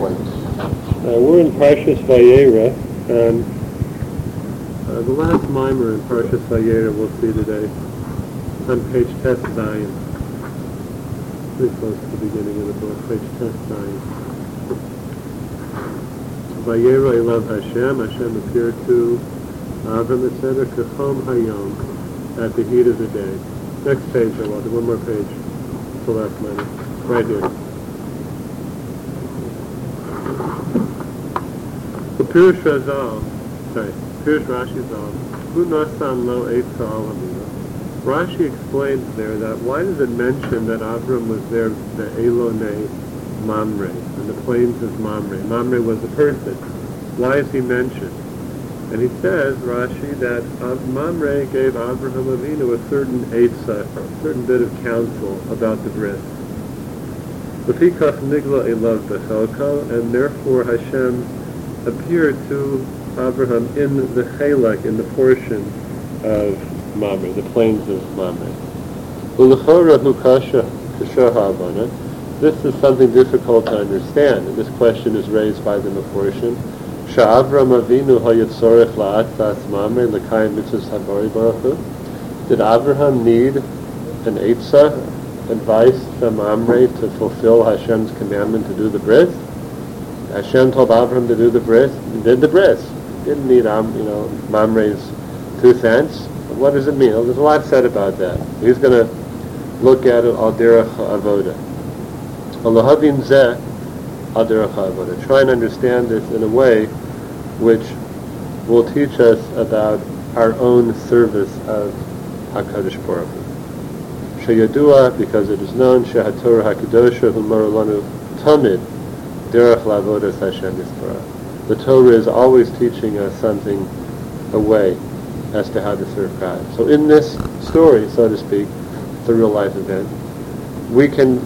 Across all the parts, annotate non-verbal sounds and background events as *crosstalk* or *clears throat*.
Uh, we're in Parshas Vayera, and uh, the last mimer in Parshas Vayera we'll see today on page Tes Zayin. Pretty close to the beginning of the book, page Tes Zayin. Vayera Elav Hashem, Hashem appeared to Avram, etc., Kachom Hayom, at the heat of the day. Next page, I want one more page. The last mimer. Right here. The Pirush Razal, sorry, Pirush Rashi Zal, Hu Nasan Lo Eitza Alamina. Rashi explains there that why does it mention that Avram was there, the Elone Mamre, and the plains of Mamre. Mamre was a person. Why is he mentioned? And he says, Rashi, that Mamre gave Abraham Avinu a certain Eitzah, a certain bit of counsel about the bris. Lefikach nigla elav bechelko, and therefore Hashem appeared to Abraham in the chelak, in the portion of Mamre, the plains of Mamre. This is something difficult to understand, and this question is raised by the Mephorshim. Sha'avram Avinu hayatzorech la'atzas Mamre l'kayim mitzvahs habari baruch Did Abraham need an Eitzah, advice from Mamre to fulfill Hashem's commandment to do the bris? Hashem told Abraham to do the bris. Did the bris. Didn't need um, you know Mamre's two cents. What does it mean? There's a lot said about that. He's going to look at it al derech avoda. Alahavin zeh al derech avoda. Try and understand this in a way which will teach us about our own service of Hakadosh Baruch Hu. Sheyadua, because it is known, Shehatorah Hakadosha Humarulanu Tamid Derech Lavodas Hashem. The Torah is always teaching us something, a way, as to how to serve God. So in this story, so to speak, the real life event, we can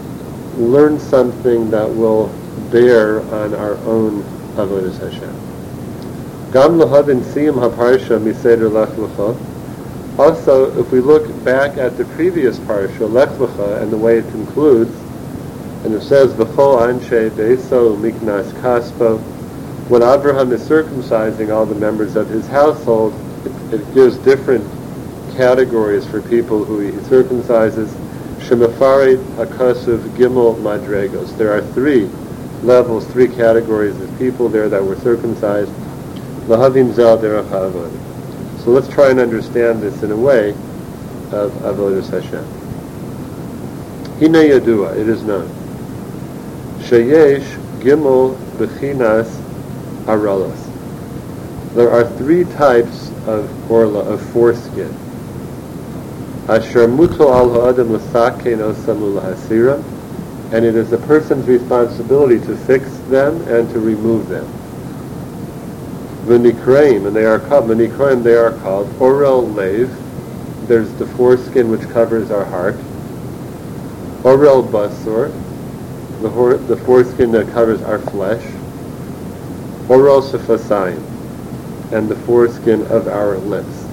learn something that will bear on our own Avodas Hashem. Also, if we look back at the previous parsha, Lech Lecha, and the way it concludes, and it says, V'chol anshe beso miknas kaspo. When Abraham is circumcising all the members of his household, it, it gives different categories for people who he circumcises. Shemafarit Hakasuv Gimel Madregos. There are three levels, three categories of people there that were circumcised. Lahavim Zal So let's try and understand this in a way of Avodah Hashem. Hine Yadua, it is known. Sheyesh Gimel Bechinas Aralas. There are three types of orla, of foreskin. Asher muto al ha'adam l'sakein osamu hasira, and it is a person's responsibility to fix them and to remove them. V'nikreim, and they are called, v'nikreim, they are called orel lev, there's the foreskin which covers our heart, orel basur, the, hor- the foreskin that covers our flesh, sefasayim, and the foreskin of our lips.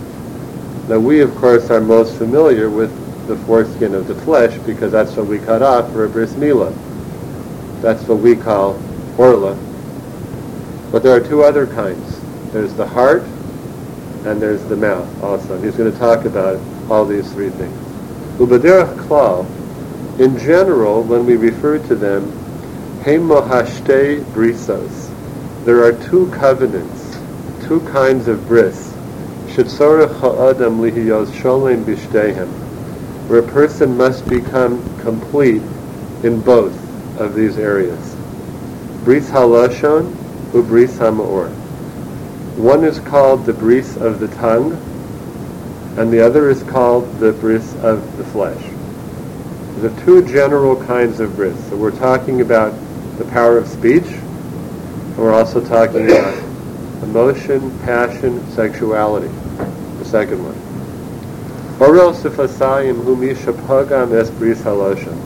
Now we, of course, are most familiar with the foreskin of the flesh because that's what we cut off for a bris milah. That's what we call orla. But there are two other kinds. There's the heart, and there's the mouth also. He's going to talk about all these three things. Ubaderach klal, in general, when we refer to them, Hemohashte brisos, there are two covenants, two kinds of bris. Shetzorech ha'adam lihiyos sholem b'shtehem, where a person must become complete in both of these areas. Bris halashon ubris hamaor. One is called the bris of the tongue, and the other is called the bris of the flesh the two general kinds of bris. So we're talking about the power of speech, and we're also talking about emotion, passion, sexuality. The second one. Orel sifasayim humisha pagam es bris halosha.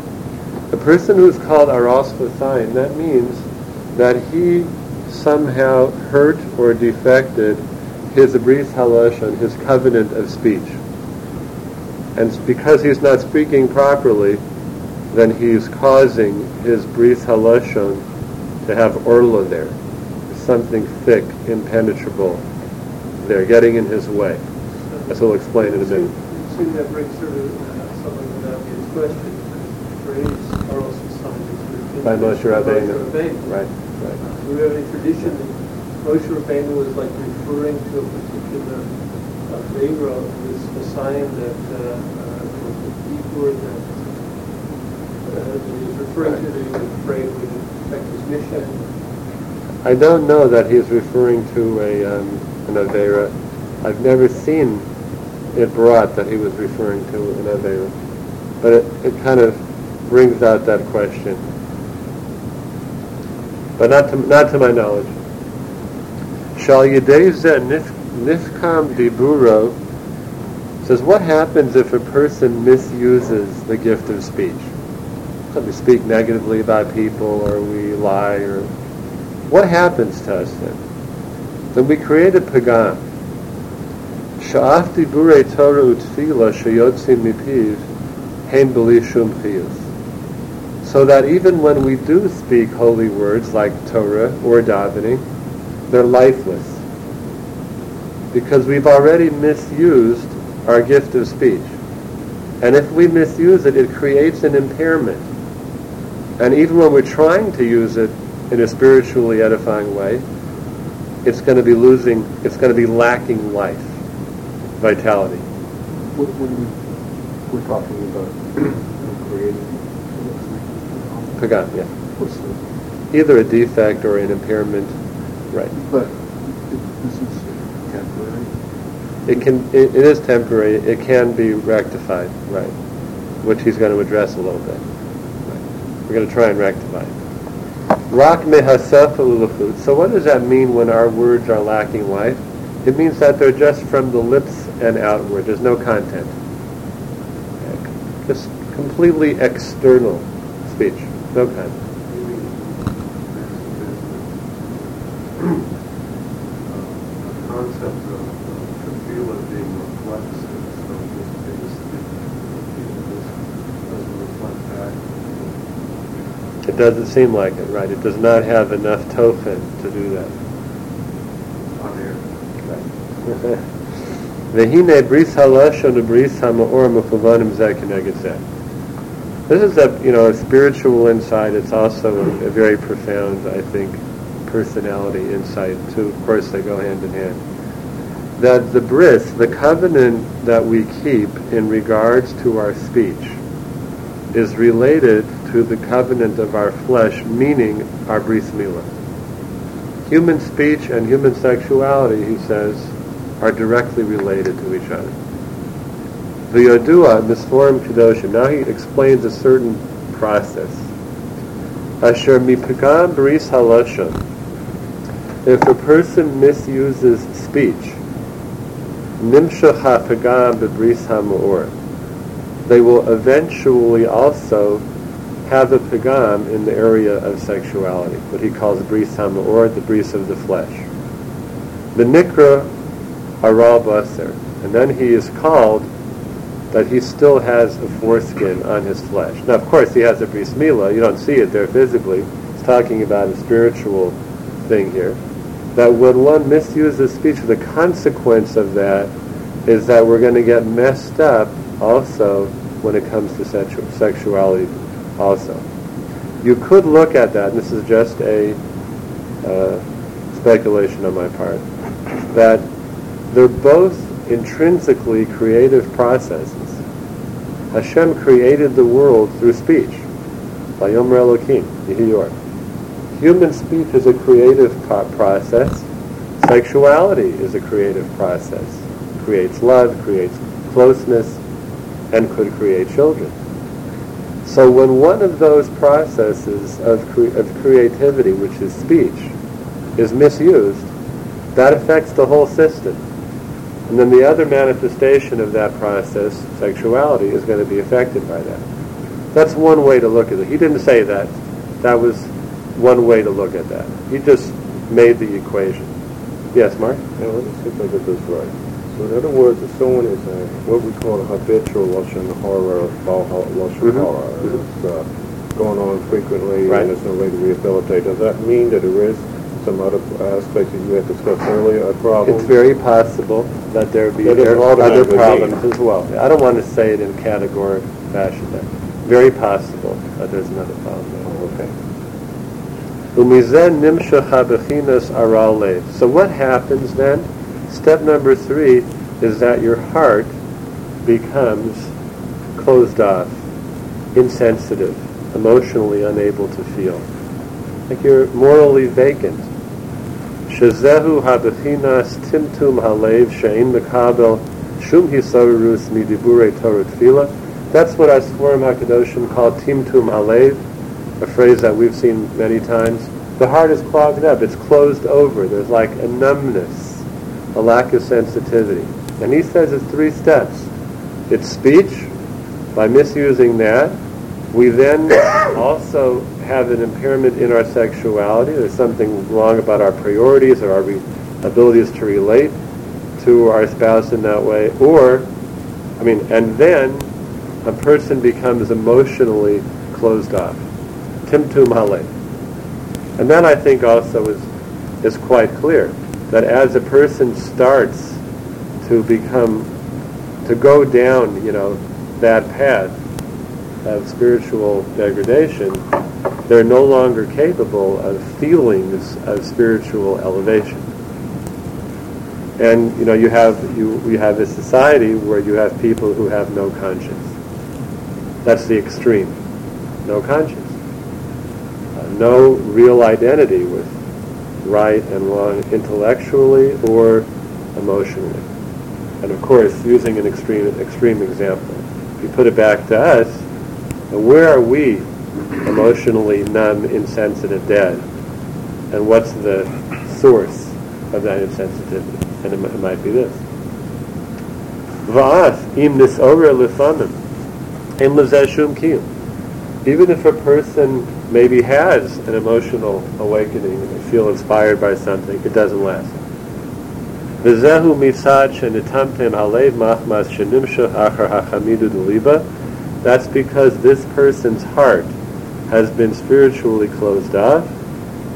The person who's called aral sifasayim, that means that he somehow hurt or defected his bris halosha, his covenant of speech. And because he's not speaking properly, then he's causing his bris halashon to have orla there, something thick, impenetrable there, getting in his way. As we'll explain in a minute. See that brings sort of uh, something without his question. The phrase Carlos By Moshe Rabbeinu. Right, Uh, right. Do we have any tradition that Moshe Rabbeinu was like referring to a particular uh, Avera was a sign that uh, uh, was a that uh, was referring to that he was afraid would affect his mission? I don't know that he's referring to a um, an Avera. I've never seen it brought that he was referring to an Avera. But it, it kind of brings out that question. But not to, not to my knowledge. Shall Yedeza Nifkam Diburo says, what happens if a person misuses the gift of speech? So we speak negatively about people or we lie or what happens to us then? Then we create a pagam. Sha'af dibure Torah utfila shayotzim mipiv hein b'li shum chiyus. So that even when we do speak holy words like Torah or davening, they're lifeless. Because we've already misused our gift of speech. And if we misuse it, it creates an impairment. And even when we're trying to use it in a spiritually edifying way, it's going to be losing, it's going to be lacking life, vitality. When when we, we're talking about *clears throat* creating, Pagam, yeah. Either a defect or an impairment, right. but it- this is temporary. It can, it, it is temporary, it can be rectified, right, which he's going to address a little bit. Right. We're going to try and rectify it. Rak mehasef. So what does that mean when our words are lacking life? It means that they're just from the lips and outward. There's no content. Just completely external speech. No content. concept of tefillah being reflexive, so this is doesn't reflect back It doesn't seem like it, right? It does not have enough tochen to do that. *laughs* Vehine bris halashon bris hamaor mufavanim. This is a you know a spiritual insight. It's also a, a very profound, I think, personality insight too. Of course, they go hand in hand. That the bris, the covenant that we keep in regards to our speech, is related to the covenant of our flesh, meaning our bris milah. Human speech and human sexuality, he says, are directly related to each other. The Yodua, Misforim Kedoshim, now he explains a certain process. Asher mipagam bris halashon. If a person misuses speech, nimshach hapagam bebris hamuor. They will eventually also have a pagam in the area of sexuality, what he calls bris hamuor, the bris of the flesh. The nikra aral baser, and then he is called that he still has a foreskin on his flesh. Now, of course, he has a bris. You don't see it there physically. It's talking about a spiritual thing here. That when one misuses speech, the consequence of that is that we're going to get messed up also when it comes to sexu- sexuality also. You could look at that, and this is just a uh, speculation on my part, that they're both intrinsically creative processes. Hashem created the world through speech. Vayomer Elohim, Yehi Yor. Human speech is a creative process. Sexuality is a creative process. Creates love, creates closeness, and could create children. So when one of those processes of, cre- of creativity, which is speech, is misused, that affects the whole system. And then the other manifestation of that process, sexuality, is going to be affected by that. That's one way to look at it. He didn't say that. That was one way to look at that. He just made the equation. Yes, Mark? Now, let me see if I get this right. So in other words, if someone is a, what we call a habitual Hara, Baal Lashon Mhm. Hara, Mhm. it's, uh, going on frequently Right. and there's no way to rehabilitate, does that mean that there is some other aspects that you had discussed earlier, a problem? It's very possible that there be That there other problems need. as well. I don't want to say it in categoric fashion. But very possible that there's another problem. Okay. Bechinas aral lev. So what happens then? Step number three is that your heart becomes closed off, insensitive, emotionally unable to feel. Like you're morally vacant. Shazehu habechinas timtum halev she'in mekabel shum midibure Torah tefillah. That's what our Sforim HaKadoshim call timtum halev, a phrase that we've seen many times. The heart is clogged up. It's closed over. There's like a numbness, a lack of sensitivity. And he says it's three steps. It's speech. By misusing that, we then *coughs* also have an impairment in our sexuality. There's something wrong about our priorities or our re- abilities to relate to our spouse in that way. Or, I mean, and then a person becomes emotionally closed off. Timtum hale. And that I think also is, is quite clear, that as a person starts to become, to go down, you know, that path of spiritual degradation, they're no longer capable of feelings of spiritual elevation. And you know, you have you, you have a society where you have people who have no conscience. That's the extreme. No conscience. Uh, no real identity with right and wrong intellectually or emotionally. And of course, using an extreme extreme example, if you put it back to us, where are we emotionally numb, insensitive, dead? And what's the source of that insensitivity? And it, it might be this. Va'ath im nisorer lefanim im. Even if a person maybe has an emotional awakening and they feel inspired by something, it doesn't last. V'zehu misad shenitamtem alev machmas achar hachamidu deliba. That's because this person's heart has been spiritually closed off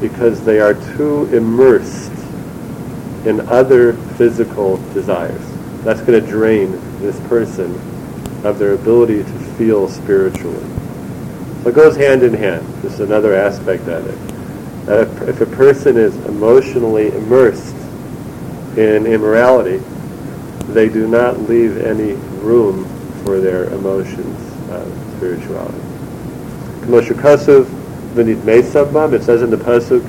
because they are too immersed in other physical desires. That's going to drain this person of their ability to feel spiritually. It goes hand in hand. This is another aspect of it. That if, if a person is emotionally immersed in immorality, they do not leave any room for their emotions of spirituality. Moshe Kasuv, Mesambam, it says in the Pasuk,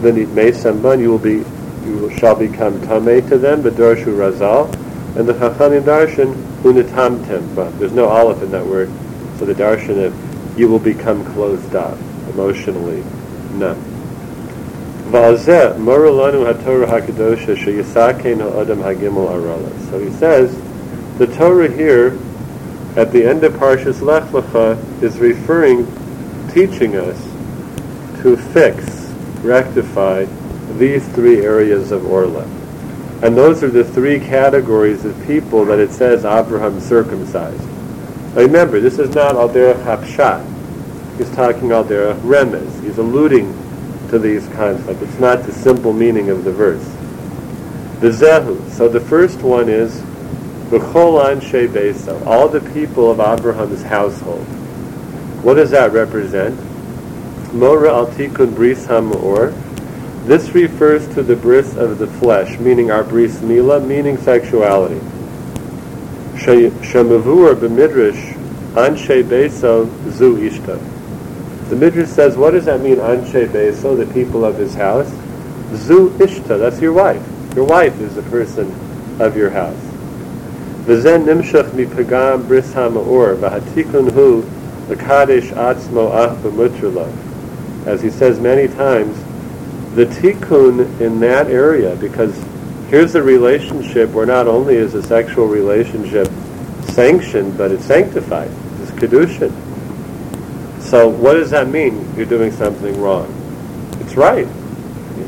Vinit Mesambam, you will be, you shall become Tameh to them, but Darshu Razal, and the Chachamim Darshan, Unitamtem. There's no Aleph in that word, so the Darshan of, you will become closed off, emotionally Arala. So he says, the Torah here, at the end of Parshas Lech Lecha, is referring, teaching us to fix, rectify these three areas of Orla. And those are the three categories of people that it says Abraham circumcised. Remember, this is not Alderech Hapshat. He's talking Alderech Remez. He's alluding to these concepts. It's not the simple meaning of the verse. The Zehu. So the first one is B'chol Anshe Beso, all the people of Abraham's household. What does that represent? Mora al Tikun Bris HaMor. This refers to the bris of the flesh, meaning our bris mila, meaning sexuality. Shemavur b'midrash Anshe Beso Zu Ishta. The midrash says, what does that mean, Anshe Beso, the people of his house? Zu Ishta, that's your wife. Your wife is the person of your house. V'zen nimshach mi pagam bris ha'ma'or, v'hatikun hu l'kadesh atzmo ach b'mutrila. As he says many times, the tikkun in that area, because here's the relationship where not only is a sexual relationship sanctioned, but it's sanctified. It's kedushin. So what does that mean? You're doing something wrong. It's right.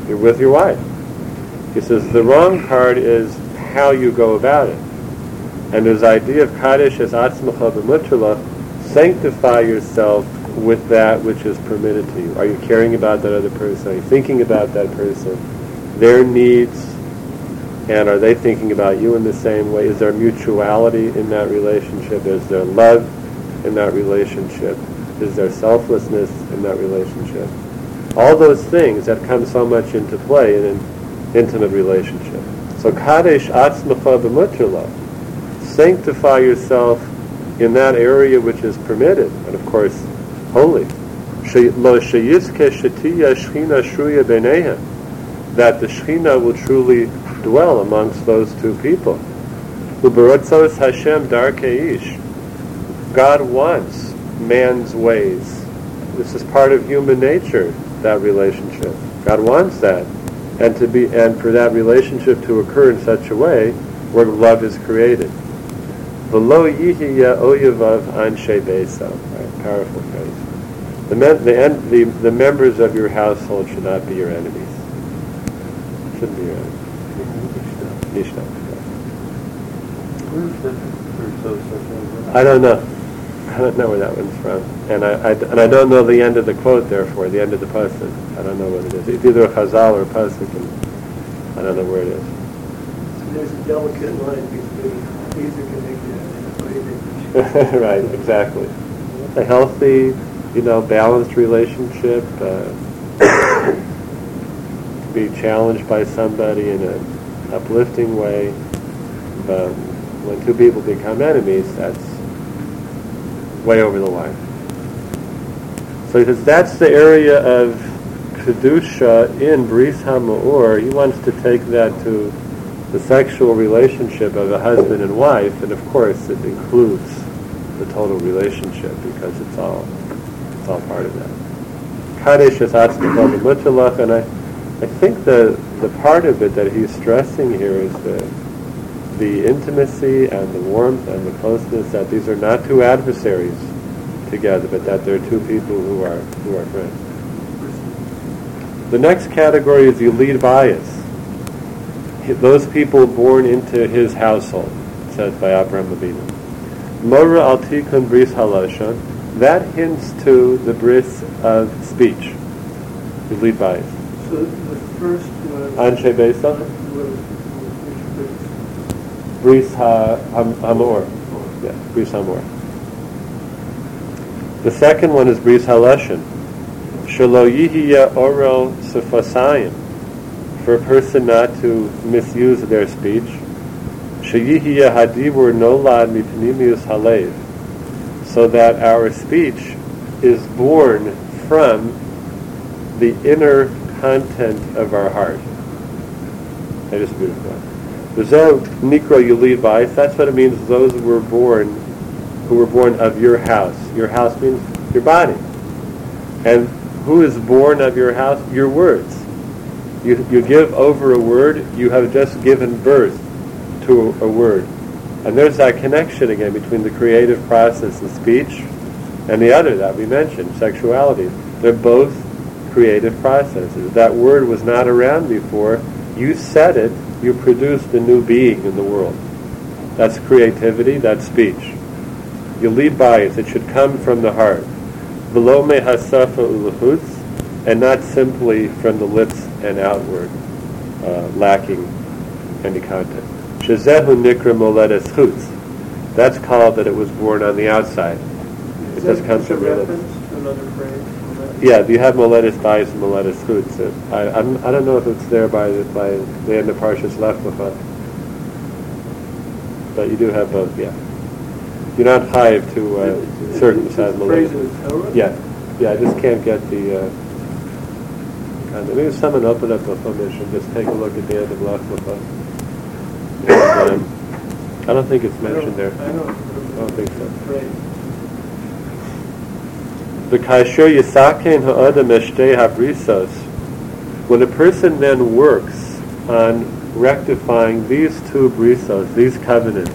You're with your wife. He says the wrong part is how you go about it. And his idea of Kaddish is Atzmacha b'mutrala, sanctify yourself with that which is permitted to you? Are you caring about that other person? Are you thinking about that person, their needs, and are they thinking about you in the same way? Is there mutuality in that relationship? Is there love in that relationship? Is there selflessness in that relationship? All those things that come so much into play in an intimate relationship. So kadesh atzmacha b'mutrla. Sanctify yourself in that area which is permitted, and of course, holy. That the Shekhinah will truly dwell amongst those two people. Ubaratzos Hashem darkeish. God wants man's ways. This is part of human nature, that relationship. God wants that. And to be and for that relationship to occur in such a way where love is created. V'lo yihiya oyavav anshe beso. Powerful phrase. The, men, the, the, the members of your household should not be your enemies. Shouldn't be your enemies. Where's the I don't know. *laughs* I don't know where that one's from, and I, I and I don't know the end of the quote. Therefore, the end of the pasuk. I don't know what it is. It's either a chazal or a pasuk, and I don't know where it is. So there's a delicate line between either connected and avoided. *laughs* right, exactly. A healthy, you know, balanced relationship. Uh, *coughs* be challenged by somebody in an uplifting way. But when two people become enemies, that's way over the line. So he says that's the area of kedusha in Bris Hama'or. He wants to take that to the sexual relationship of a husband and wife, and of course it includes the total relationship because it's all it's all part of that. Kadesh is b'mutalach, and I, I think the the part of it that he's stressing here is the the intimacy and the warmth and the closeness that these are not two adversaries together, but that they're two people who are who are friends. The next category is lead bias. Those people born into his household, says by Abraham Avinu. Mora al bris halashon. That hints to the bris of speech. Lead bias. So the first was. Anshe Besa, bris ha, ham, hamor. Yeah, bris hamor. The second one is bris halashon. Shalo yihiya orel sefasayim. For a person not to misuse their speech. Shayihiya hadibur nolad mipnimius halev. So that our speech is born from the inner content of our heart. That is beautiful. V'zo nikro yulid bais. That's what it means. Those who were born, who were born of your house. Your house means your body. And who is born of your house? Your words. You, you give over a word, you have just given birth to a, a word. And there's that connection again between the creative process of speech and the other that we mentioned, sexuality. They're both creative processes. That word was not around before. You said it, you produced a new being in the world. That's creativity, that's speech. You lead by it. It should come from the heart. Below me hasafa ulahutz, and not simply from the lips and outward, uh, lacking any content. Shazehu nikra moledes chutz. That's called that it was born on the outside. It does come from your lips. Reference to another phrase? from that? Yeah, you have moledes bias and moledes chutz. I, I'm, I don't know if it's there by the, by the end of Parshas Lech Lecha. But you do have both, yeah. You're not hive to uh, circumcise is it the phrase moledes. in the Torah? Yeah, yeah, I just can't get the, uh, kind of, maybe someone open up the Chumash and just take a look at the end of Lech Lecha. Um, I don't think it's mentioned there. I don't. I don't think so. Kasher yisaken ha'adam eshtei habrisos. When a person then works on rectifying these two brisos, these covenants,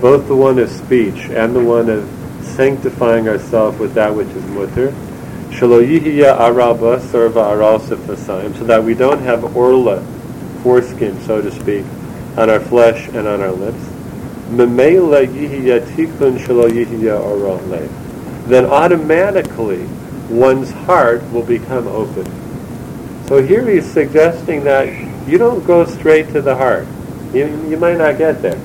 both the one of speech and the one of sanctifying ourselves with that which is mutter, shalo yihiya aral basar va'aral sefasayim, so that we don't have orla, foreskin, so to speak, on our flesh and on our lips. Lev then automatically one's heart will become open. So here he's suggesting that you don't go straight to the heart. You, you might not get there.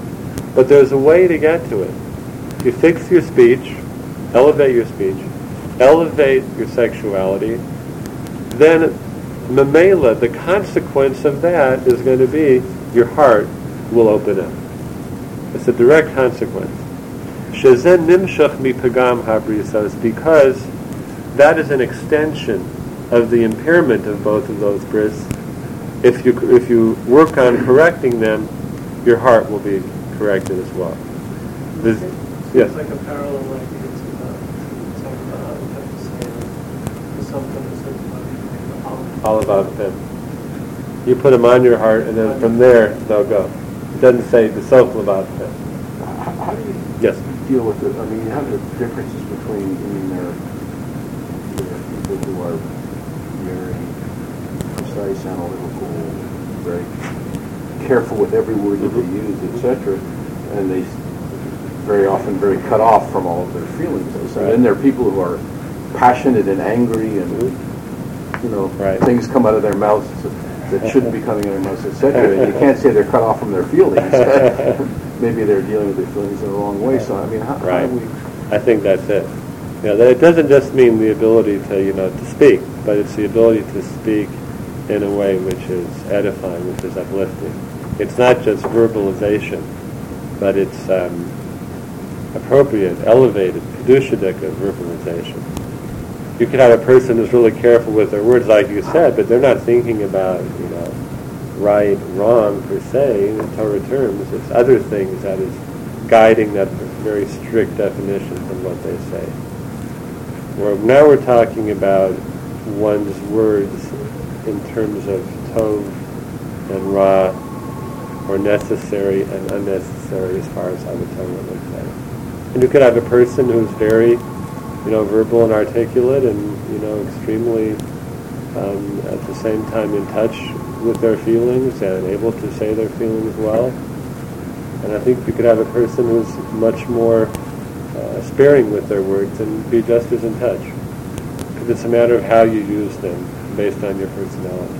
But there's a way to get to it. You fix your speech, elevate your speech, elevate your sexuality, then mamela, the consequence of that is going to be your heart will open up. It's a direct consequence. Shazen nimshach mi pagam habrisos, because that is an extension of the impairment of both of those bris. If you if you work on correcting them, your heart will be corrected as well. This, yes. It's like a parallel idea to the, to uh, have to say, something that says about all about them. You put them on your heart, and then from there they'll go. It doesn't say the self about them. How, how do you Yes. Deal with it? I mean, you have the differences between, I mean, there, are people who are very precise, analytical, very careful with every word that they mm-hmm. use, etc., and they very often very cut off from all of their feelings. And then there are people who are passionate and angry, and mm-hmm. you know, Right. things come out of their mouths that shouldn't be coming out of their mouths, etc. And you can't say they're cut off from their feelings. *laughs* Maybe they're dealing with their feelings in the wrong way. So I mean, how, how do we? I think that's it. You know, that it doesn't just mean the ability to, you know, to speak, but it's the ability to speak in a way which is edifying, which is uplifting. It's not just verbalization, but it's um, appropriate, elevated, kedushidik verbalization. You could have a person who's really careful with their words, like you said, but they're not thinking about, you know, right, wrong per se in Torah terms. It's other things that is guiding that very strict definitions of what they say. Where now we're talking about one's words in terms of tov and ra, or necessary and unnecessary as far as how Torah looks at it. And you could have a person who's very, you know, verbal and articulate and, you know, extremely um, at the same time in touch with their feelings and able to say their feelings well. And I think you could have a person who's much more uh, sparing with their words and be just as in touch. Because it's a matter of how you use them based on your personality.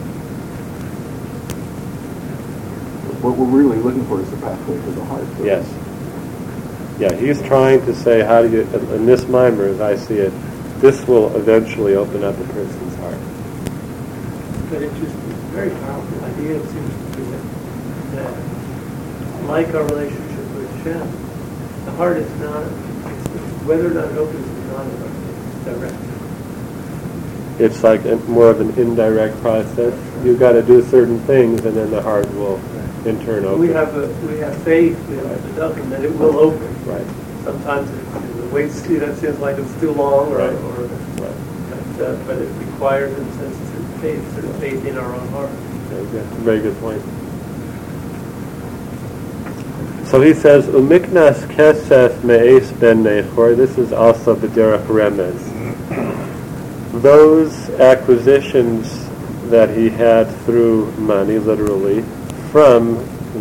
What we're really looking for is the pathway to the heart. Yes. Yeah, he's trying to say how do you, in this mimer, as I see it, this will eventually open up a person's heart. But it's just it's a very powerful idea, it seems to be that, that like our relationship with Hashem, the heart is not, it's, whether or not it opens is not a direct. It's like a, more of an indirect process. You've got to do certain things, and then the heart will in turn open. We have a, we have faith, we have the dukkha that it will open. Right. Sometimes it, the wait, see, that seems like it's too long, or, Right. or, Right. but, uh, but it requires, in a sense, faith, faith in our own heart. Very good. Very good point. So he says, Umiknas kesef me'es ben nechor. This is also the b'derech remez. Those acquisitions that he had through money, literally, from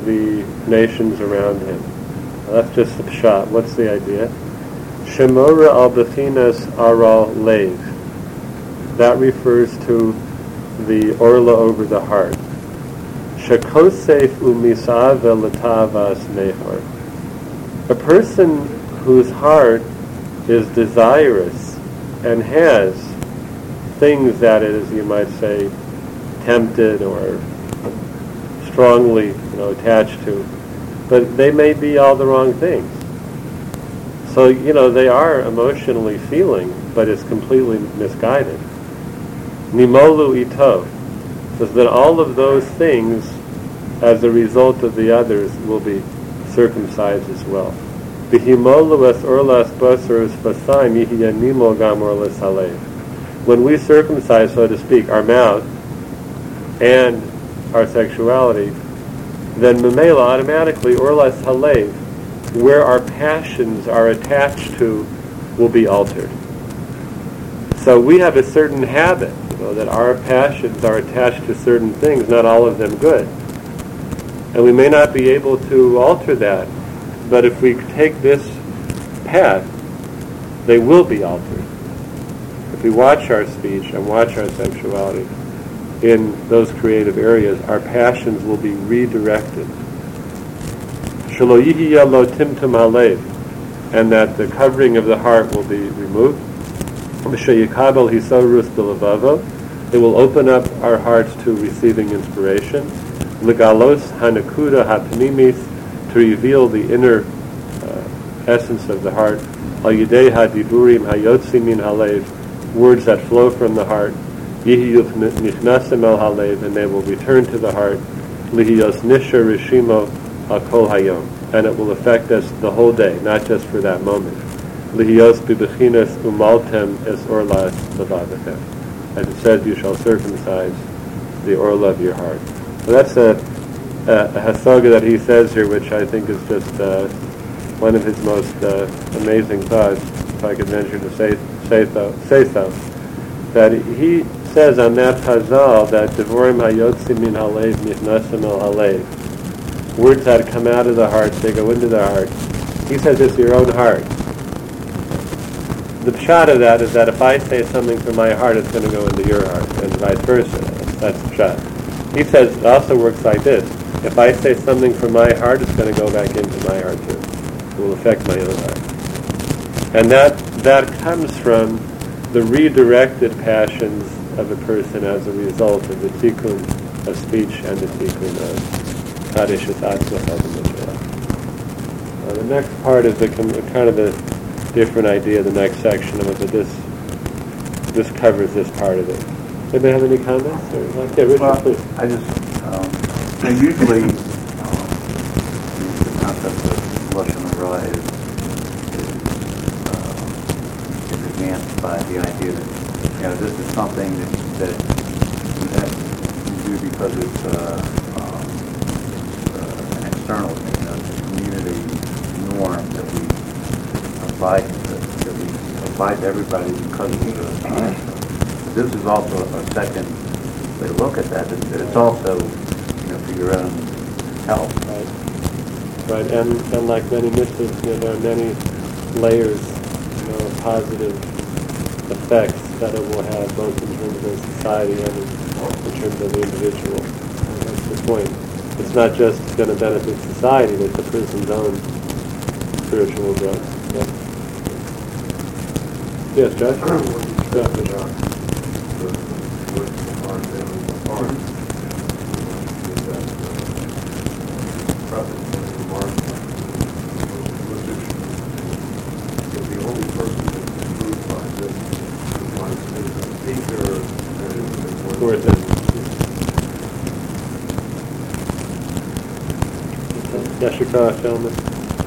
the nations around him. That's just the shot. What's the idea? Shemora al aral leiv. That refers to the orla over the heart. Shekosef umisave latavas nehor. A person whose heart is desirous and has things that it is, you might say, tempted or strongly, you know, attached to, but they may be all the wrong things. So, you know, they are emotionally feeling, but it's completely misguided. Nimolu itov, Says that all of those things, as a result of the others, will be circumcised as well. When we circumcise, so to speak, our mouth and our sexuality, then mamela automatically orlas halev, where our passions are attached to, will be altered. So we have a certain habit, know, that our passions are attached to certain things, not all of them good. And we may not be able to alter that, but if we take this path, they will be altered. If we watch our speech and watch our sexuality in those creative areas, our passions will be redirected. Lo and that the covering of the heart will be removed. V'sheyikabel hisorus b'levavo, it will open up our hearts to receiving inspiration. Legalos hanakuda hapnimis, to reveal the inner uh, essence of the heart. Al yidei hadiburim hayotzi min halev, words that flow from the heart. Yihiyuf nichnasim el halev, and they will return to the heart. Lihiyos nisha rishimo al kol hayom, and it will affect us the whole day, not just for that moment. Bibechinas umaltem es orlas levavachem. As it says, you shall circumcise the orla of your heart. So that's a, a, a hasaga that he says here, which I think is just uh, one of his most uh, amazing thoughts, if I could venture to say, say, so, say so. That he says on that chazal that devorim hayotzi min halev nichnasim el halev. Words that come out of the heart, they go into the heart. He says it's your own heart. The pshat of that is that if I say something from my heart, it's going to go into your heart, and vice versa. That's the pshat. He says it also works like this. If I say something from my heart, it's going to go back into my heart too. It will affect my own heart. And that, that comes from the redirected passions of a person as a result of the tikkun of speech and the tikkun of kaddish uh, The next part is the, kind of a different idea, the next section of it, but this, this covers this part of it. Anybody have any comments? Or, like, yeah, Richard, Well, please. I just, um, and usually, um, the concept of Lashon Hara is, is, uh, is advanced by the idea that, you know, this is something that, that you to do because it's, uh, um, it's, uh, an external thing, you know, it's a community norm we apply, to everybody because of the. This is also a second way to look at that, that it's also, you know, for your own health. Right. Right, and, and like many mitzvahs, you know, there are many layers, you know, of positive effects that it will have both in terms of the society and in, terms of the individual. That's the point. It's not just going to benefit society, but the person's own spiritual growth. Yeah. Yes, Josh? What you said about the, with the heart and the heart. Is that, prophet and Mark, logician, is the only person that can prove by this, was a speaker and. Or is it? Yashika, gentlemen?